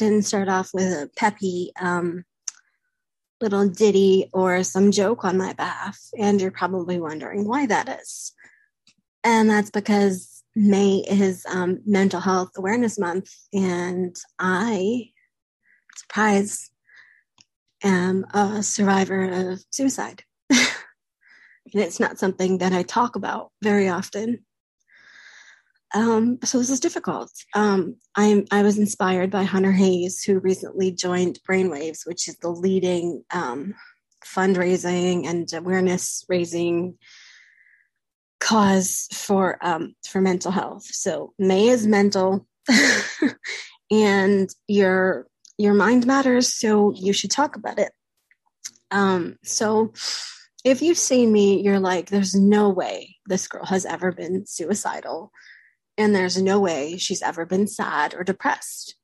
Didn't start off with a peppy um, little ditty or some joke on my behalf. And you're probably wondering why that is. And that's because May is um, Mental Health Awareness Month. And I, surprise, am a survivor of suicide. and it's not something that I talk about very often. Um, so this is difficult. Um, I I was inspired by Hunter Hayes, who recently joined Brainwaves, which is the leading um, fundraising and awareness raising cause for um, for mental health. So May is mental, and your your mind matters. So you should talk about it. Um, so if you've seen me, you're like, there's no way this girl has ever been suicidal and there's no way she's ever been sad or depressed.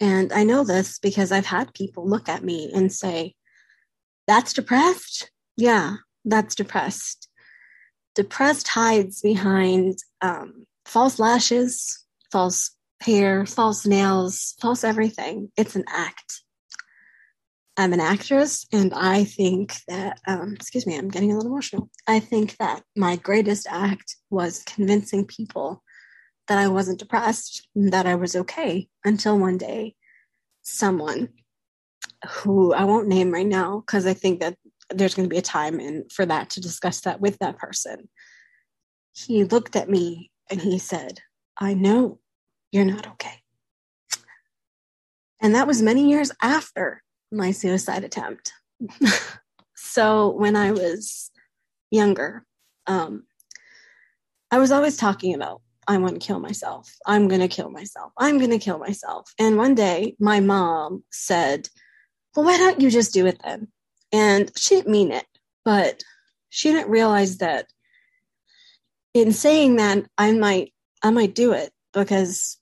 And I know this because I've had people look at me and say, That's depressed? Yeah, that's depressed. Depressed hides behind um, false lashes, false hair, false nails, false everything. It's an act. I'm an actress, and I think that, um, excuse me, I'm getting a little emotional. I think that my greatest act was convincing people that I wasn't depressed, that I was okay until one day someone who I won't name right now because I think that there's going to be a time and for that to discuss that with that person. He looked at me and he said, I know you're not okay. And that was many years after my suicide attempt. so when I was younger, um, I was always talking about I want to kill myself. I'm going to kill myself. I'm going to kill myself. And one day my mom said, Well, why don't you just do it then? And she didn't mean it, but she didn't realize that in saying that I might I might do it because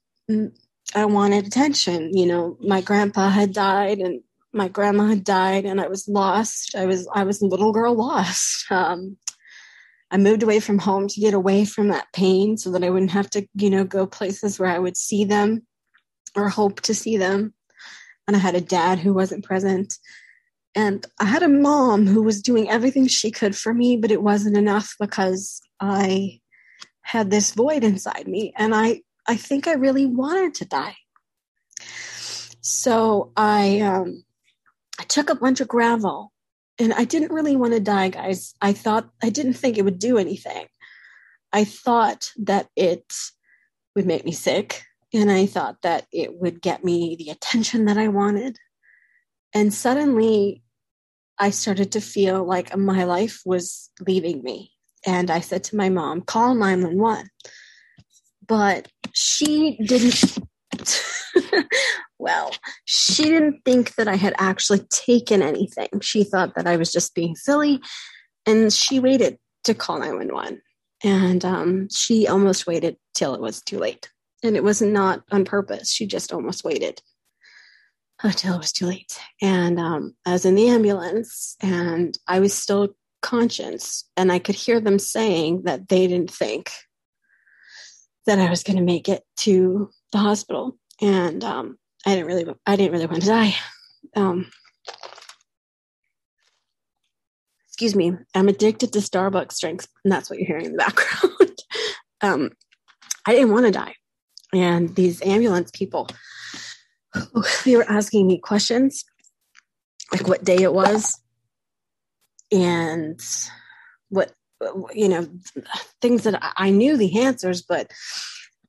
I wanted attention. You know, my grandpa had died and my grandma had died and I was lost. I was I was a little girl lost. Um, I moved away from home to get away from that pain so that I wouldn't have to, you know, go places where I would see them or hope to see them. And I had a dad who wasn't present. And I had a mom who was doing everything she could for me, but it wasn't enough because I had this void inside me. And I, I think I really wanted to die. So I, um, I took a bunch of Gravol and I didn't really want to die, guys. I thought, I didn't think it would do anything. I thought that it would make me sick, and I thought that it would get me the attention that I wanted. And suddenly, I started to feel like my life was leaving me. And I said to my mom, call 911. But she didn't. well. She didn't think that I had actually taken anything. She thought that I was just being silly, and she waited to call 911. And um, she almost waited till it was too late. And it was not on purpose. She just almost waited until it was too late. And um, I was in the ambulance, and I was still conscious, and I could hear them saying that they didn't think that I was going to make it to the hospital. And um, I didn't really I didn't really want to die. Um, excuse me, I'm addicted to Starbucks drinks, and that's what you're hearing in the background. um, I didn't want to die, and these ambulance people, they were asking me questions, like what day it was, and what you know, things that I knew the answers, but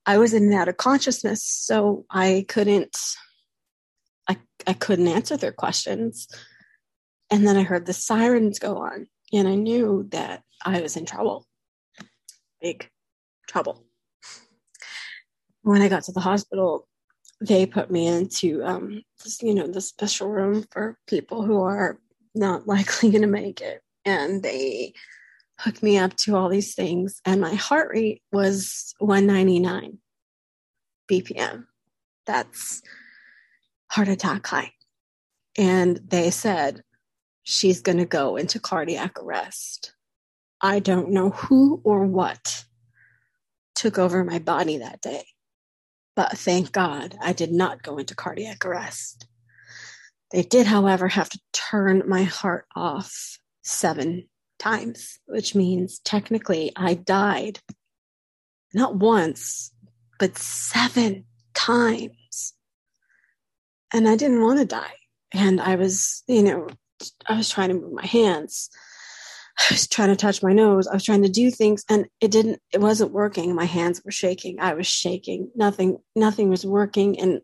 I was in and out of consciousness, so I couldn't I I couldn't answer their questions. And then I heard the sirens go on, and I knew that I was in trouble big trouble. When I got to the hospital, they put me into, um, this, you know, the special room for people who are not likely going to make it. And they hooked me up to all these things. And my heart rate was 199 BPM. That's heart attack high. And they said, she's going to go into cardiac arrest. I don't know who or what took over my body that day, but thank God I did not go into cardiac arrest. They did, however, have to turn my heart off seven times, which means technically I died not once, but seven times. And I didn't want to die. And I was, you know, I was trying to move my hands. I was trying to touch my nose. I was trying to do things and it didn't, it wasn't working. My hands were shaking. I was shaking. Nothing, nothing was working. And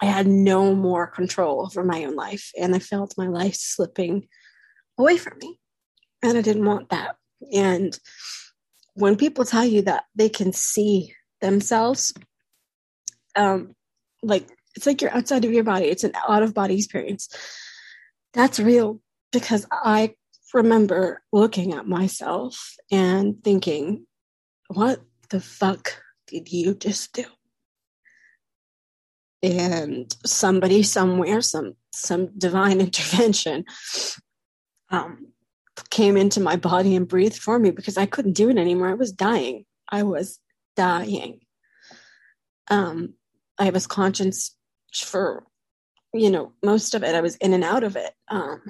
I had no more control over my own life. And I felt my life slipping away from me. And I didn't want that. And when people tell you that they can see themselves, um, like it's like you're outside of your body, it's an out of body experience. That's real because I remember looking at myself and thinking, what the fuck did you just do? And somebody somewhere, some some divine intervention, um, came into my body and breathed for me because I couldn't do it anymore. I was dying. I was dying. Um, I was conscious for, you know, most of it. I was in and out of it. Um,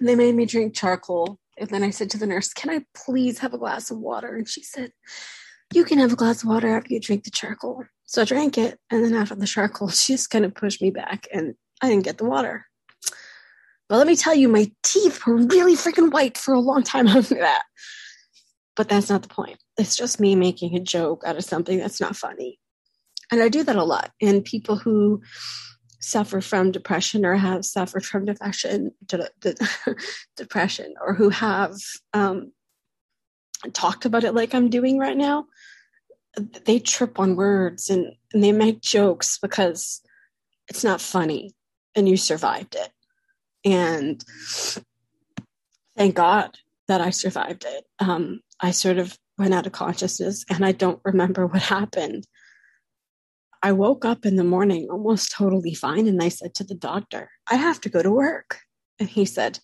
they made me drink charcoal. And then I said to the nurse, Can I please have a glass of water? And she said, You can have a glass of water after you drink the charcoal. So I drank it. And then after the charcoal, she just kind of pushed me back and I didn't get the water. But let me tell you, my teeth were really freaking white for a long time after that. But that's not the point. It's just me making a joke out of something that's not funny. And I do that a lot. And people who suffer from depression or have suffered from depression, depression or who have um, talked about it like I'm doing right now, they trip on words and, and they make jokes because it's not funny and you survived it. And thank God that I survived it. Um, I sort of went out of consciousness and I don't remember what happened. I woke up in the morning almost totally fine and I said to the doctor, I have to go to work. And he said,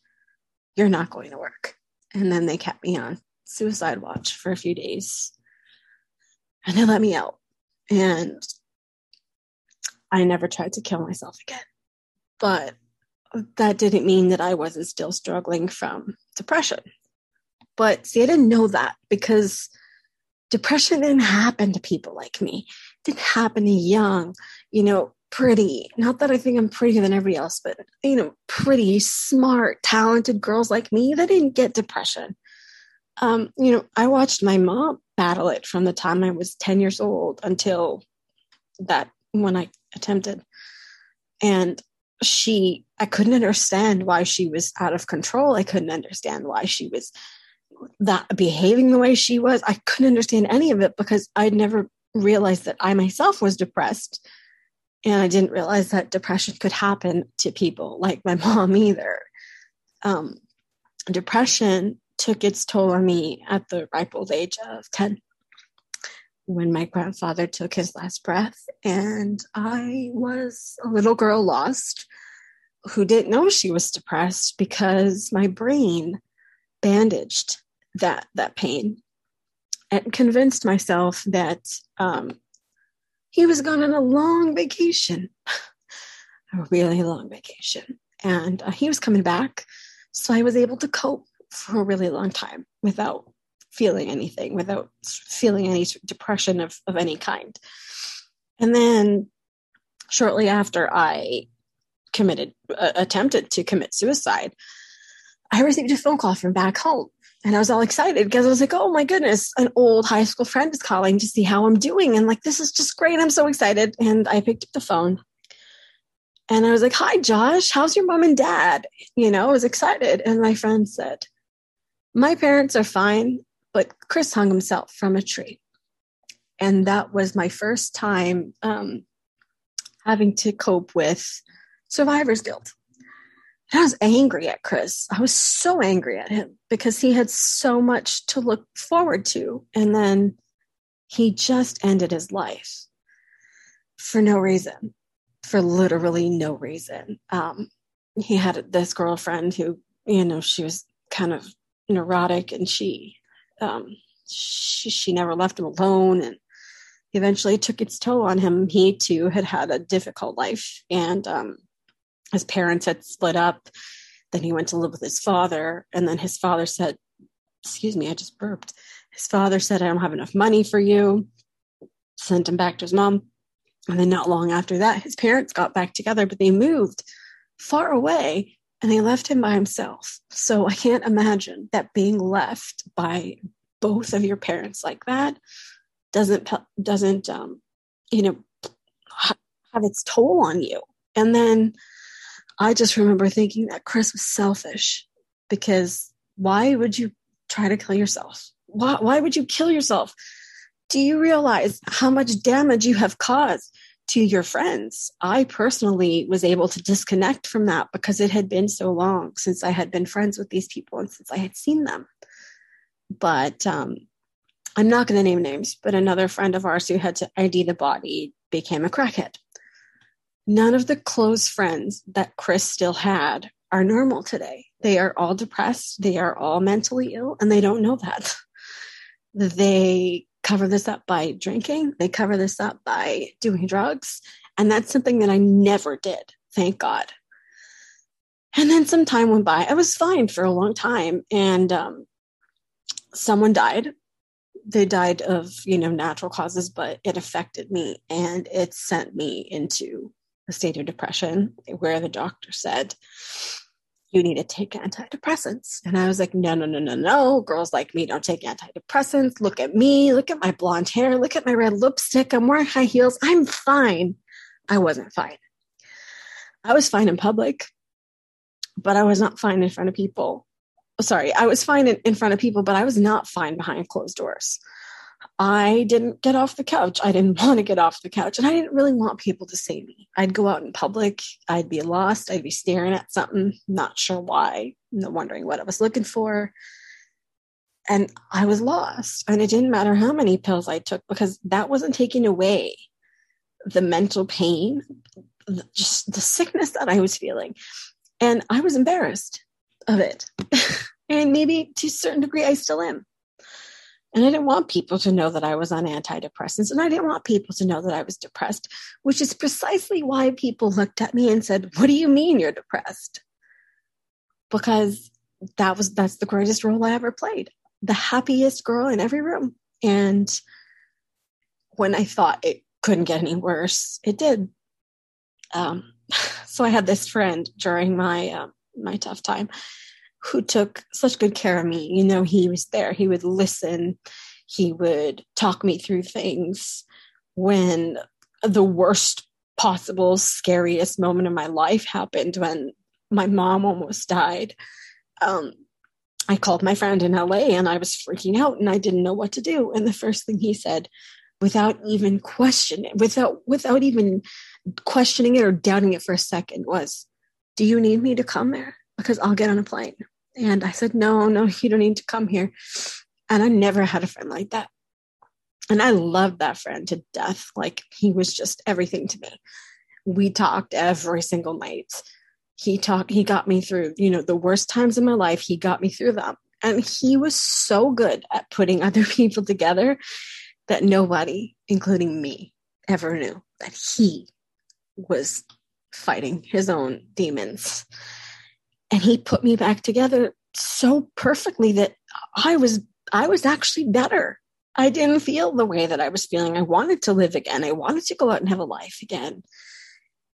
You're not going to work. And then they kept me on suicide watch for a few days and they let me out. And I never tried to kill myself again. But that didn't mean that I wasn't still struggling from depression. But see, I didn't know that because depression didn't happen to people like me. It didn't happen to young, you know, pretty, not that I think I'm prettier than everybody else, but, you know, pretty, smart, talented girls like me that didn't get depression. Um, you know, I watched my mom battle it from the time I was 10 years old until that when I attempted. And she i couldn't understand why she was out of control. I couldn't understand why she was that behaving the way she was. I couldn't understand any of it because i'd never realized that i myself was depressed. And i didn't realize that depression could happen to people like my mom either. Um, depression took its toll on me at the ripe old age of 10 when my grandfather took his last breath, and I was a little girl lost who didn't know she was depressed because my brain bandaged that that pain and convinced myself that um, he was gone on a long vacation, a really long vacation, and uh, he was coming back, so I was able to cope for a really long time without feeling anything, without feeling any depression of, of any kind. And then shortly after I committed, uh, attempted to commit suicide, I received a phone call from back home. And I was all excited because I was like, oh my goodness, an old high school friend is calling to see how I'm doing. And like, this is just great. I'm so excited. And I picked up the phone and I was like, hi, Josh, how's your mom and dad? You know, I was excited. And my friend said, my parents are fine but Chris hung himself from a tree. And that was my first time um, having to cope with survivor's guilt. And I was angry at Chris. I was so angry at him because he had so much to look forward to. And then he just ended his life for no reason, for literally no reason. Um, he had this girlfriend who, you know, she was kind of neurotic and she um, she, she never left him alone and eventually took its toll on him. He too had had a difficult life, and um, his parents had split up. Then he went to live with his father, and then his father said, "Excuse me, I just burped." His father said, "I don't have enough money for you." Sent him back to his mom, and then not long after that, his parents got back together, but they moved far away and they left him by himself. So I can't imagine that being left by both of your parents like that doesn't doesn't um, you know have its toll on you. And then I just remember thinking that Chris was selfish because why would you try to kill yourself? Why, why would you kill yourself? Do you realize how much damage you have caused? To your friends. I personally was able to disconnect from that because it had been so long since I had been friends with these people and since I had seen them. But um, I'm not going to name names, but another friend of ours who had to ID the body became a crackhead. None of the close friends that Chris still had are normal today. They are all depressed, they are all mentally ill, and they don't know that. They cover this up by drinking, they cover this up by doing drugs. And that's something that I never did, thank God. And then some time went by. I was fine for a long time. And um, someone died. They died of, you know, natural causes, but it affected me and it sent me into a state of depression where the doctor said, you need to take antidepressants. And I was like, no, no, no, no, no. Girls like me don't take antidepressants. Look at me. Look at my blonde hair. Look at my red lipstick. I'm wearing high heels. I'm fine. I wasn't fine. I was fine in public, but I was not fine in front of people. Sorry, I was fine in, in front of people, but I was not fine behind closed doors. I didn't get off the couch. I didn't want to get off the couch. And I didn't really want people to see me. I'd go out in public. I'd be lost. I'd be staring at something, not sure why, wondering what I was looking for. And I was lost. And it didn't matter how many pills I took because that wasn't taking away the mental pain, just the sickness that I was feeling. And I was embarrassed of it. and maybe to a certain degree, I still am. And I didn't want people to know that I was on antidepressants. And I didn't want people to know that I was depressed, which is precisely why people looked at me and said, What do you mean you're depressed? Because that was that's the greatest role I ever played. The happiest girl in every room. And when I thought it couldn't get any worse, it did. Um, so I had this friend during my uh, my tough time who took such good care of me. You know, he was there, he would listen, he would talk me through things when the worst possible, scariest moment of my life happened when my mom almost died. Um, I called my friend in LA and I was freaking out and I didn't know what to do. And the first thing he said, without even questioning, without without even questioning it or doubting it for a second, was, "Do you need me to come there? Because I'll get on a plane." And I said, No, no, you don't need to come here. And I never had a friend like that. And I loved that friend to death. Like he was just everything to me. We talked every single night. He talked, he got me through, you know, the worst times in my life. He got me through them. And he was so good at putting other people together that nobody, including me, ever knew that he was fighting his own demons and he put me back together so perfectly that I was I was actually better. I didn't feel the way that I was feeling. I wanted to live again. I wanted to go out and have a life again.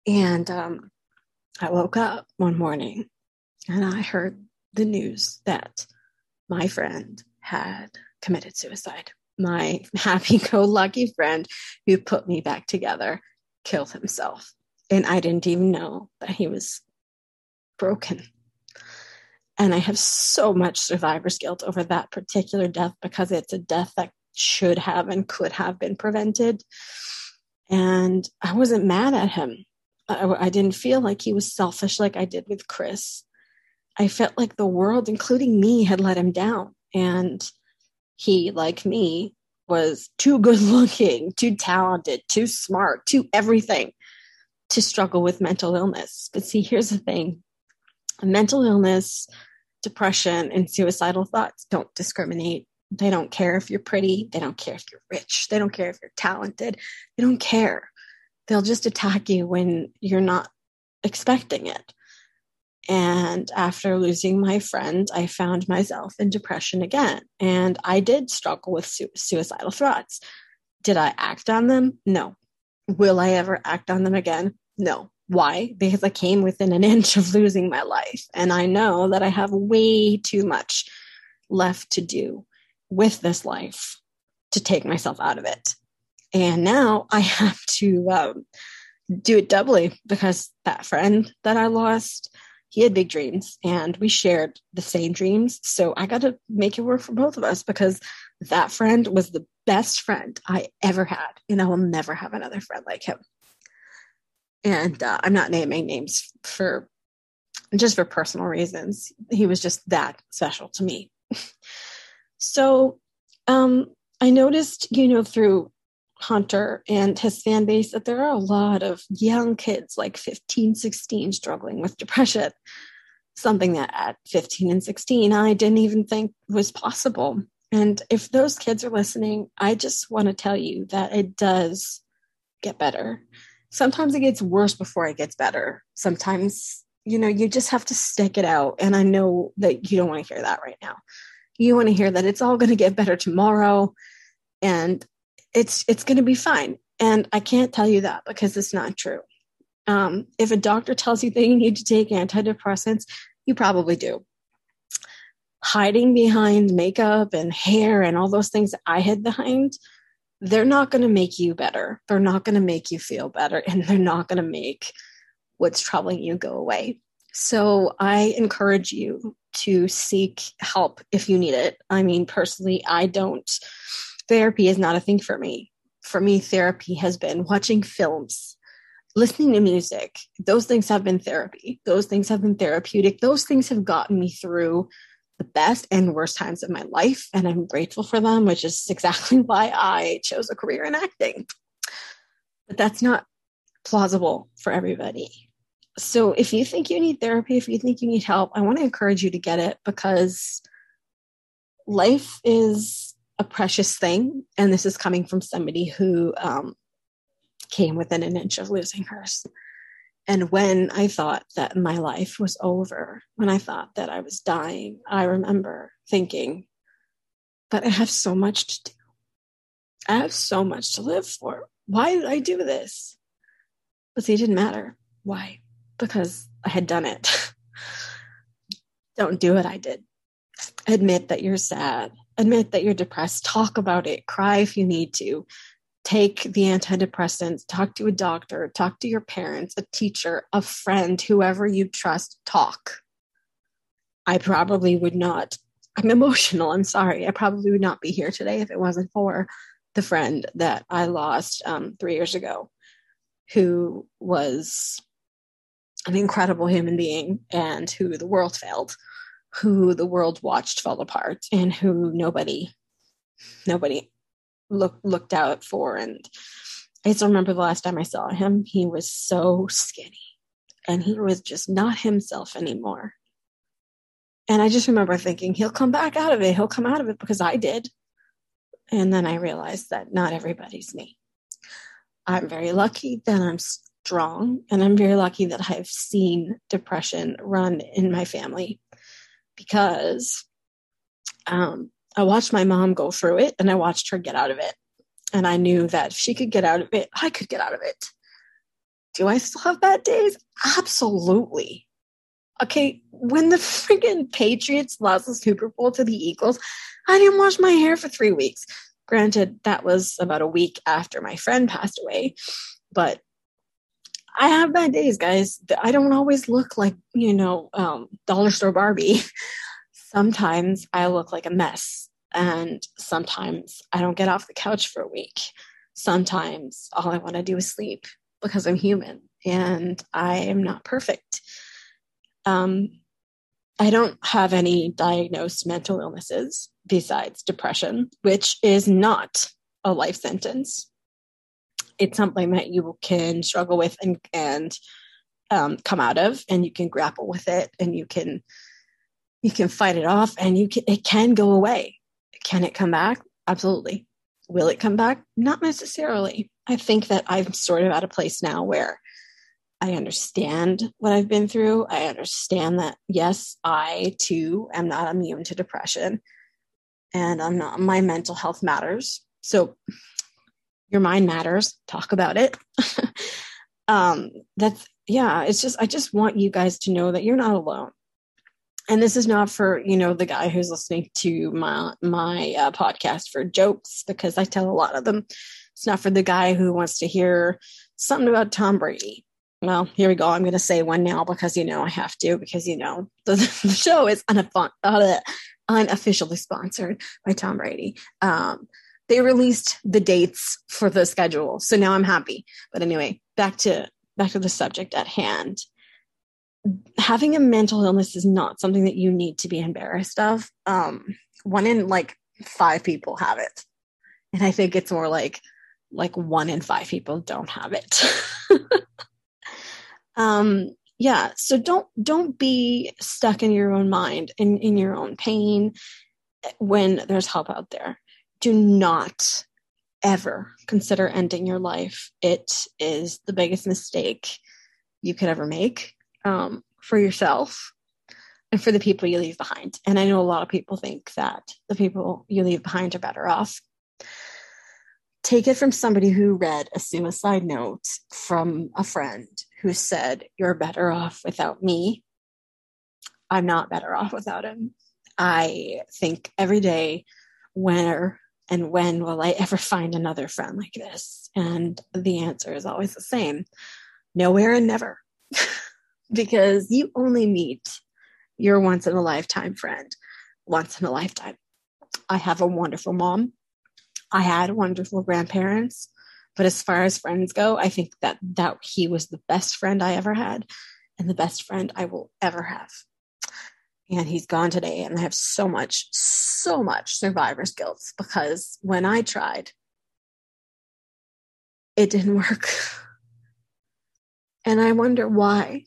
And um, I woke up one morning and I heard the news that my friend had committed suicide. My happy go lucky friend who put me back together killed himself. And I didn't even know that he was broken and I have so much survivor's guilt over that particular death because it's a death that should have and could have been prevented. And I wasn't mad at him. I, I didn't feel like he was selfish like I did with Chris. I felt like the world, including me, had let him down. And he, like me, was too good looking, too talented, too smart, too everything to struggle with mental illness. But see, here's the thing mental illness depression and suicidal thoughts don't discriminate. They don't care if you're pretty. They don't care if you're rich. They don't care if you're talented. They don't care. They'll just attack you when you're not expecting it. And after losing my friend, I found myself in depression again. And I did struggle with su- suicidal thoughts. Did I act on them? No. Will I ever act on them again? No. Why? Because I came within an inch of losing my life. And I know that I have way too much left to do with this life to take myself out of it. And now I have to um, do it doubly because that friend that I lost, he had big dreams and we shared the same dreams. So I got to make it work for both of us because that friend was the best friend I ever had. And I will never have another friend like him. And uh, I'm not naming names for just for personal reasons. He was just that special to me. so um, I noticed, you know, through Hunter and his fan base that there are a lot of young kids, like 15, 16, struggling with depression. Something that at 15 and 16, I didn't even think was possible. And if those kids are listening, I just want to tell you that it does get better. Sometimes it gets worse before it gets better. Sometimes, you know, you just have to stick it out. And I know that you don't want to hear that right now. You want to hear that it's all going to get better tomorrow. And it's it's going to be fine. And I can't tell you that because it's not true. Um, if a doctor tells you that you need to take antidepressants, you probably do. Hiding behind makeup and hair and all those things I hid behind, they're not going to make you better. They're not going to make you feel better, and they're not going to make what's troubling you go away. So I encourage you to seek help if you need it. I mean, personally, I don't therapy is not a thing for me. For me, therapy has been watching films, listening to music. Those things have been therapy. Those things have been therapeutic. Those things have gotten me through the best and worst times of my life. And I'm grateful for them, which is exactly why I chose a career in acting. But that's not plausible for everybody. So if you think you need therapy, if you think you need help, I want to encourage you to get it because life is a precious thing. And this is coming from somebody who um, came within an inch of losing hers. And when I thought that my life was over, when I thought that I was dying, I remember thinking, but I have so much to do. I have so much to live for. Why did I do this? But see, it didn't matter. Why? Because I had done it. Don't do what I did. Admit that you're sad admit that you're depressed, talk about it, cry if you need to. Take the antidepressants, talk to a doctor, talk to your parents, a teacher, a friend, whoever you trust, talk. I probably would not. I'm emotional. I'm sorry. I probably would not be here today if it wasn't for the friend that I lost um, three years ago, who was an incredible human being and who the world failed who the world watched fall apart and who nobody nobody looked looked out for. And I still remember the last time I saw him he was so skinny and he was just not himself anymore. And I just remember thinking he'll come back out of it. He'll come out of it because I did. And then I realized that not everybody's me. I'm very lucky that I'm strong and I'm very lucky that I've seen depression run in my family because um, I watched my mom go through it and I watched her get out of it. And I knew that if she could get out of it, I could get out of it. Do I still have bad days? Absolutely. Okay, when the freaking Patriots lost the Super Bowl to the Eagles, I didn't wash my hair for three weeks. Granted, that was about a week after my friend passed away, but I have bad days, guys. I don't always look like, you know, um, dollar store Barbie. sometimes I look like a mess. And sometimes I don't get off the couch for a week. Sometimes all I want to do is sleep because I'm human and I am not perfect. Um, I don't have any diagnosed mental illnesses besides depression, which is not a life sentence it's something that you can struggle with and and um, come out of, and you can grapple with it, and you can you can fight it off, and you can it can go away. can it come back? Absolutely. Will it come back? Not necessarily. I think that I'm sort of at a place now where I understand what I've been through. I understand that, yes, I too am not immune to depression and I'm not, my mental health matters. So your mind matters. Talk about it. um, that's, yeah, it's just, I just want you guys to know that you're not alone. And this is not for, you know, the guy who's listening to my, my uh, podcast for jokes, because I tell a lot of them. It's not for the guy who wants to hear something about Tom Brady well, here we go. I'm going to say one now because you know I have to because you know the, the show is uh, unofficially sponsored by Tom Brady. Um, they released the dates for the schedule, so now I'm happy. But anyway, back to back to the subject at hand. Having a mental illness is not something that you need to be embarrassed of. Um, one in like five people have it, and I think it's more like like one in five people don't have it. um yeah so don't don't be stuck in your own mind in in your own pain when there's help out there do not ever consider ending your life it is the biggest mistake you could ever make um, for yourself and for the people you leave behind and i know a lot of people think that the people you leave behind are better off take it from somebody who read a suicide note from a friend who said, You're better off without me. I'm not better off without him. I think every day, where and when will I ever find another friend like this? And the answer is always the same nowhere and never. because you only meet your once in a lifetime friend once in a lifetime. I have a wonderful mom. I had wonderful grandparents. But as far as friends go, I think that that he was the best friend I ever had and the best friend I will ever have. And he's gone today and I have so much so much survivor's guilt because when I tried it didn't work. And I wonder why.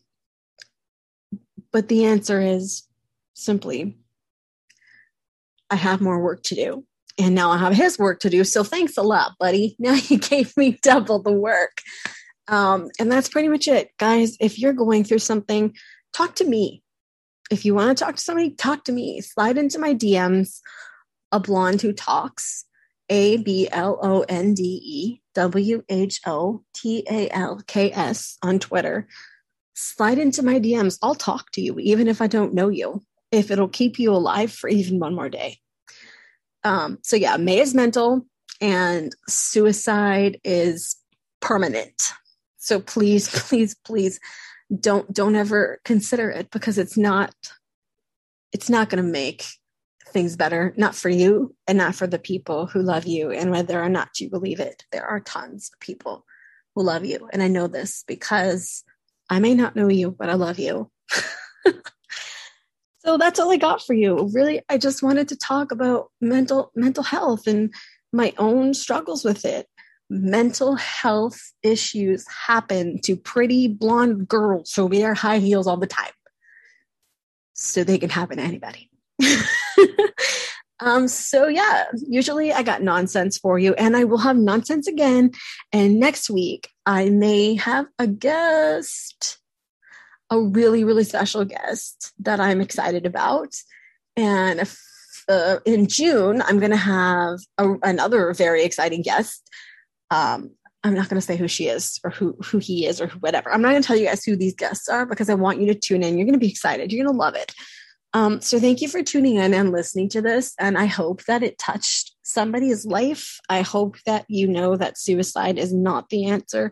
But the answer is simply I have more work to do and now I have his work to do. So thanks a lot, buddy. Now you gave me double the work. Um, and that's pretty much it, guys. If you're going through something, talk to me. If you want to talk to somebody, talk to me. Slide into my DMs, a blonde who talks, A B L O N D E W H O T A L K S on Twitter. Slide into my DMs. I'll talk to you, even if I don't know you, if it'll keep you alive for even one more day. Um, so yeah, May is mental and suicide is permanent. So please, please, please don't don't ever consider it because it's not it's not going to make things better not for you and not for the people who love you and whether or not you believe it there are tons of people who love you and i know this because i may not know you but i love you so that's all I got for you. Really, I just wanted to talk about mental mental health and my own struggles with it. Mental health issues happen to pretty blonde girls who wear high heels all the time. So they can happen to anybody. um, so yeah, usually I got nonsense for you, and I will have nonsense again. And next week I may have a guest a really, really special guest that I'm excited about. And if, uh, in June, I'm going to have a, another very exciting guest. Um, I'm not going to say who she is or who, who he is or whatever. I'm not going to tell you guys who these guests are because I want you to tune in. You're going to be excited. You're going to love it. Um, so thank you for tuning in and listening to this. And I hope that it touched somebody's life. I hope that you know that suicide is not the answer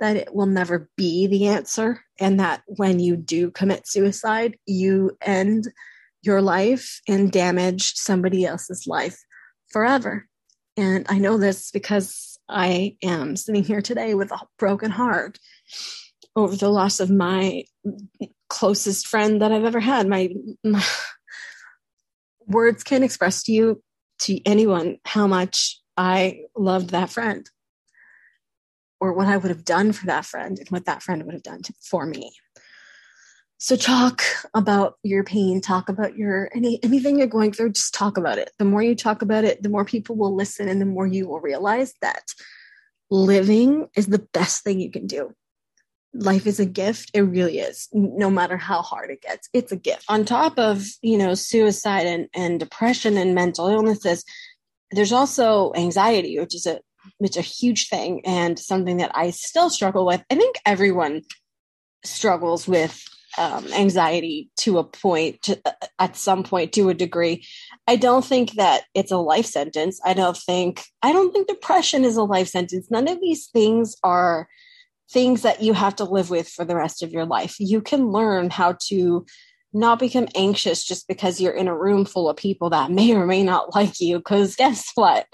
that it will never be the answer, and that when you do commit suicide, you end your life and damage somebody else's life forever. And I know this because I am sitting here today with a broken heart over the loss of my closest friend that I've ever had. My, my words can't express to you, to anyone, how much I loved that friend or what I would have done for that friend and what that friend would have done to, for me. so talk about your pain, talk about your any anything you're going through, just talk about it. The more you talk about it, the more people will listen and the more you will realize that living is the best thing you can do. Life is a gift. It really is. No matter how hard it gets, it's a gift. On top of, you know, suicide and, and depression and mental illnesses, there's also anxiety, which is a which a huge thing and something that I still struggle with. I think everyone struggles with um, anxiety to a point, to, uh, at some point, to a degree. I don't think that it's a life sentence. I don't think I don't think depression is a life sentence. None of these things are things that you have to live with for the rest of your life. You can learn how to not become anxious just because you're in a room full of people that may or may not like you. Because guess what?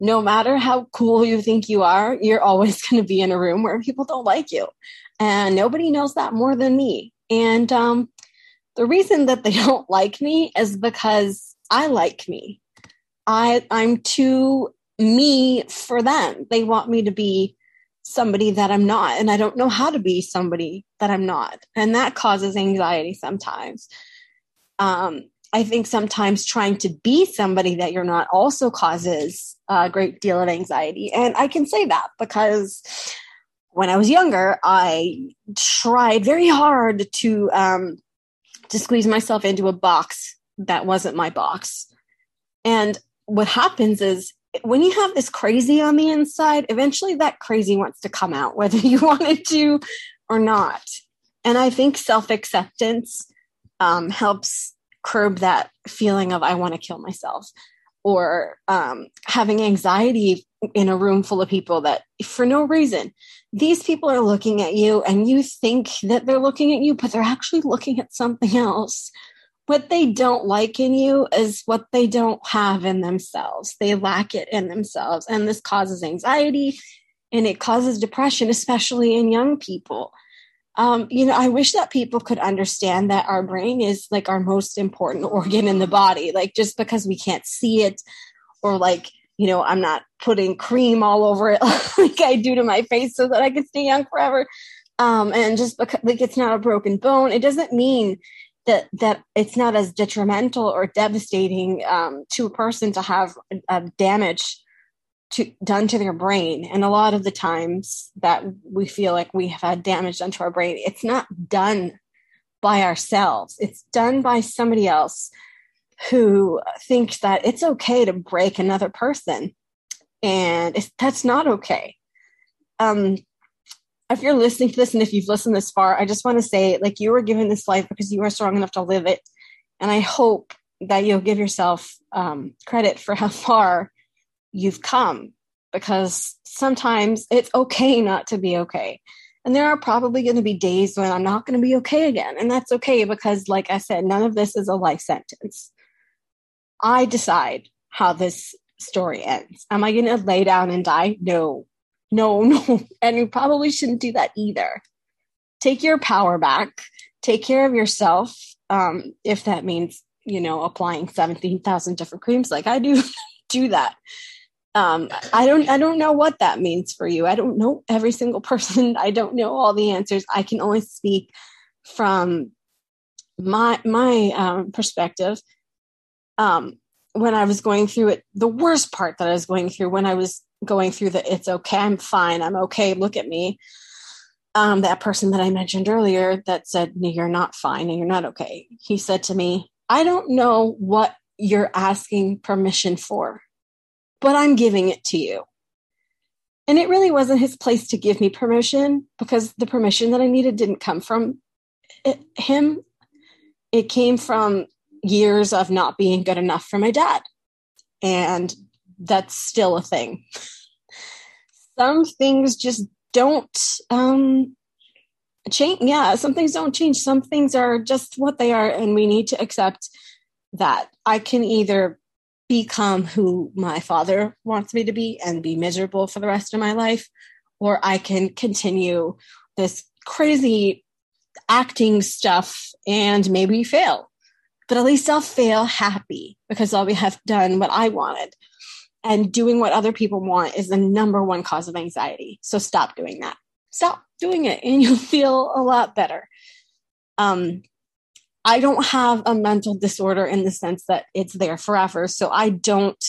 No matter how cool you think you are, you're always going to be in a room where people don't like you. And nobody knows that more than me. And um, the reason that they don't like me is because I like me. I I'm too me for them. They want me to be somebody that I'm not, and I don't know how to be somebody that I'm not, and that causes anxiety sometimes. Um, I think sometimes trying to be somebody that you're not also causes a great deal of anxiety, and I can say that because when I was younger, I tried very hard to um, to squeeze myself into a box that wasn't my box. And what happens is when you have this crazy on the inside, eventually that crazy wants to come out, whether you want it to or not. And I think self acceptance um, helps curb that feeling of I want to kill myself or um, having anxiety in a room full of people that for no reason these people are looking at you and you think that they're looking at you but they're actually looking at something else what they don't like in you is what they don't have in themselves. They lack it in themselves. And this causes anxiety and it causes depression especially in young people. Um, you know i wish that people could understand that our brain is like our most important organ in the body like just because we can't see it or like you know, I'm not putting cream all over it like I do to my face so that I can stay young forever. Um, and just because like it's not a broken bone, it doesn't mean that that it's not as detrimental or devastating um, to a person to have a, damage to done to their brain. And a lot of the times that we feel like we have had damage done to our brain, it's not done by ourselves. It's done by somebody else who thinks that it's okay to break another person and that's not okay um if you're listening to this and if you've listened this far i just want to say like you were given this life because you are strong enough to live it and i hope that you'll give yourself um, credit for how far you've come because sometimes it's okay not to be okay and there are probably going to be days when i'm not going to be okay again and that's okay because like i said none of this is a life sentence I decide how this story ends. Am I going to lay down and die? No, no, no. And you probably shouldn't do that either. Take your power back, take care of yourself. Um, if that means, you know, applying 17,000 different creams like I do, do that. Um, I don't, I don't know what that means for you. I don't know every single person. I don't know all the answers. I can only speak from my, my um, perspective um, when I was going through it, the worst part that I was going through when I was going through the it's okay, I'm fine, I'm okay, look at me. Um, that person that I mentioned earlier that said, no, You're not fine and you're not okay. He said to me, I don't know what you're asking permission for, but I'm giving it to you. And it really wasn't his place to give me permission because the permission that I needed didn't come from him. It came from years of not being good enough for my dad. And that's still a thing. some things just don't um, change. Yeah, some things don't change. Some things are just what they are. And we need to accept that I can either become who my father wants me to be and be miserable for the rest of my life, or I can continue this crazy acting stuff and maybe fail but at least I'll fail happy because I'll be have done what I wanted. And doing what other people want is the number one cause of anxiety. So stop doing that. Stop doing it and you'll feel a lot better. um, I don't have a mental disorder in the sense that it's there forever. So I don't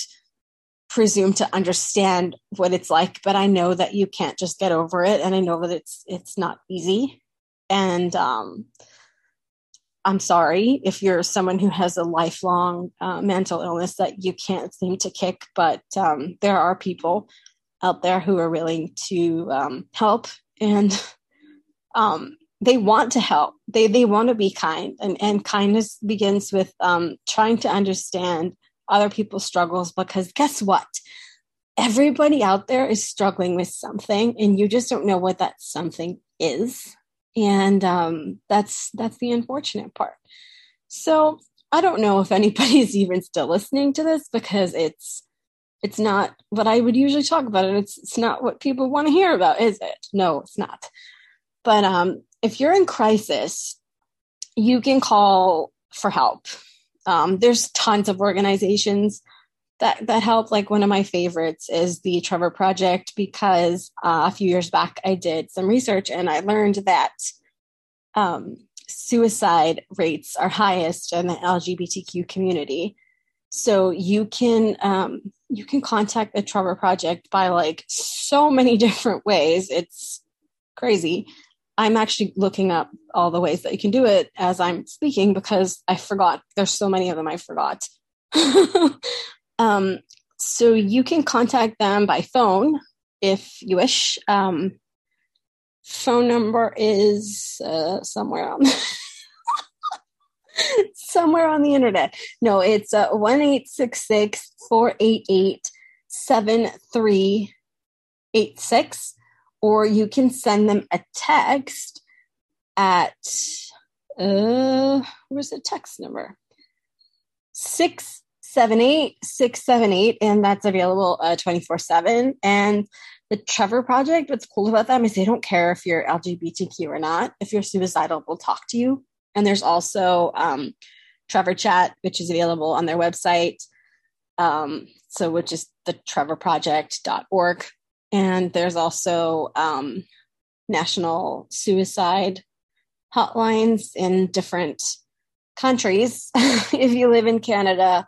presume to understand what it's like, but I know that you can't just get over it. And I know that it's it's not easy. And um I'm sorry if you're someone who has a lifelong uh, mental illness that you can't seem to kick, but um, there are people out there who are willing to um, help and um, they want to help. They they want to be kind, and and kindness begins with um, trying to understand other people's struggles. Because guess what? Everybody out there is struggling with something, and you just don't know what that something is and um, that's that's the unfortunate part. So i don't know if anybody's even still listening to this because it's it's not what i would usually talk about. And it's it's not what people want to hear about is it? No it's not. But um, if you're in crisis you can call for help. Um, there's tons of organizations that that help like one of my favorites is the trevor project because uh, a few years back i did some research and i learned that um, suicide rates are highest in the lgbtq community. So you can um, you can contact the trevor project by like so many different ways. It's crazy. I'm actually looking up all the ways that you can do it as i'm speaking because i forgot. There's so many of them i forgot Um, so you can contact them by phone if you wish. Um, phone number is uh, somewhere on somewhere on the internet. No, it's uh, one eight six six four eight eight seven three eight six, or you can send them a text at uh, where's the text number? Six 78678, and that's available uh, 24 7. And the Trevor Project, what's cool about them is they don't care if you're LGBTQ or not. If you're suicidal, they'll talk to you. And there's also um, Trevor Chat, which is available on their website. Um, so, which is the trevorproject.org. And there's also um, national suicide hotlines in different countries. if you live in Canada,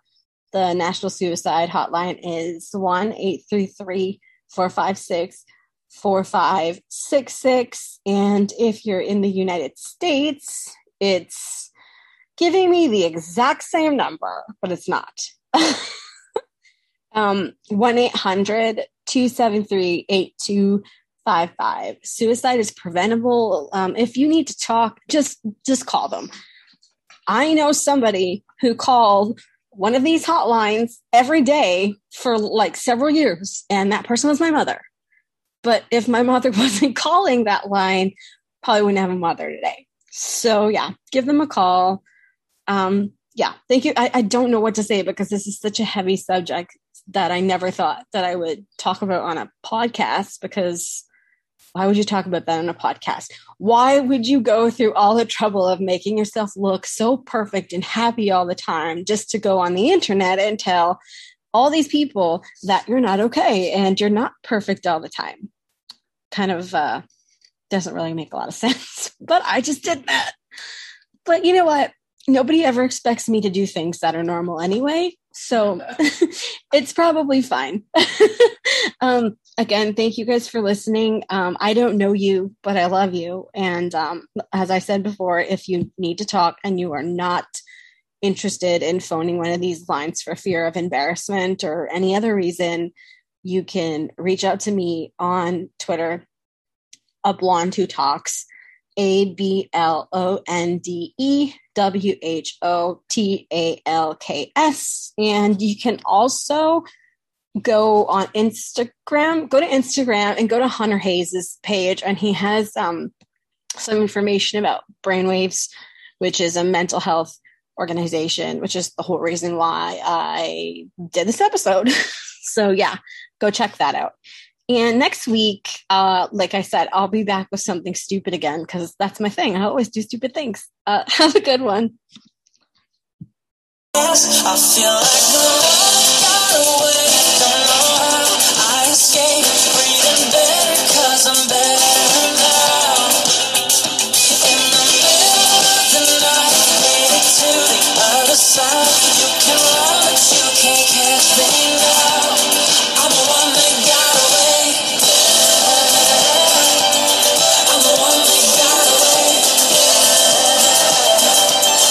the National Suicide Hotline is 1 833 456 4566. And if you're in the United States, it's giving me the exact same number, but it's not. um, 1 800 273 8255. Suicide is preventable. Um, if you need to talk, just just call them. I know somebody who called one of these hotlines every day for like several years, and that person was my mother. But if my mother wasn't calling that line, probably wouldn't have a mother today. So yeah, give them a call. Um, yeah, thank you. I, I don't know what to say because this is such a heavy subject that I never thought that I would talk about on a podcast because why would you talk about that on a podcast? Why would you go through all the trouble of making yourself look so perfect and happy all the time just to go on the internet and tell all these people that you're not okay and you're not perfect all the time? Kind of uh, doesn't really make a lot of sense, but I just did that. But you know what? Nobody ever expects me to do things that are normal anyway. So it's probably fine. um, again, thank you guys for listening. Um, I don't know you, but I love you. And um, as I said before, if you need to talk and you are not interested in phoning one of these lines for fear of embarrassment or any other reason, you can reach out to me on Twitter, a blonde who talks, A B L O N D E W H O T A L K S. And you can also go on Instagram, go to Instagram and go to Hunter Hayes's page, and he has um, some information about Brainwaves, which is a mental health organization, which is the whole reason why I did this episode. so yeah, go check that out. And next week, uh, like I said, I'll be back with something stupid again because that's my thing. I always do stupid things. Uh, have a good one. I feel like the got away. Don't know how I escaped.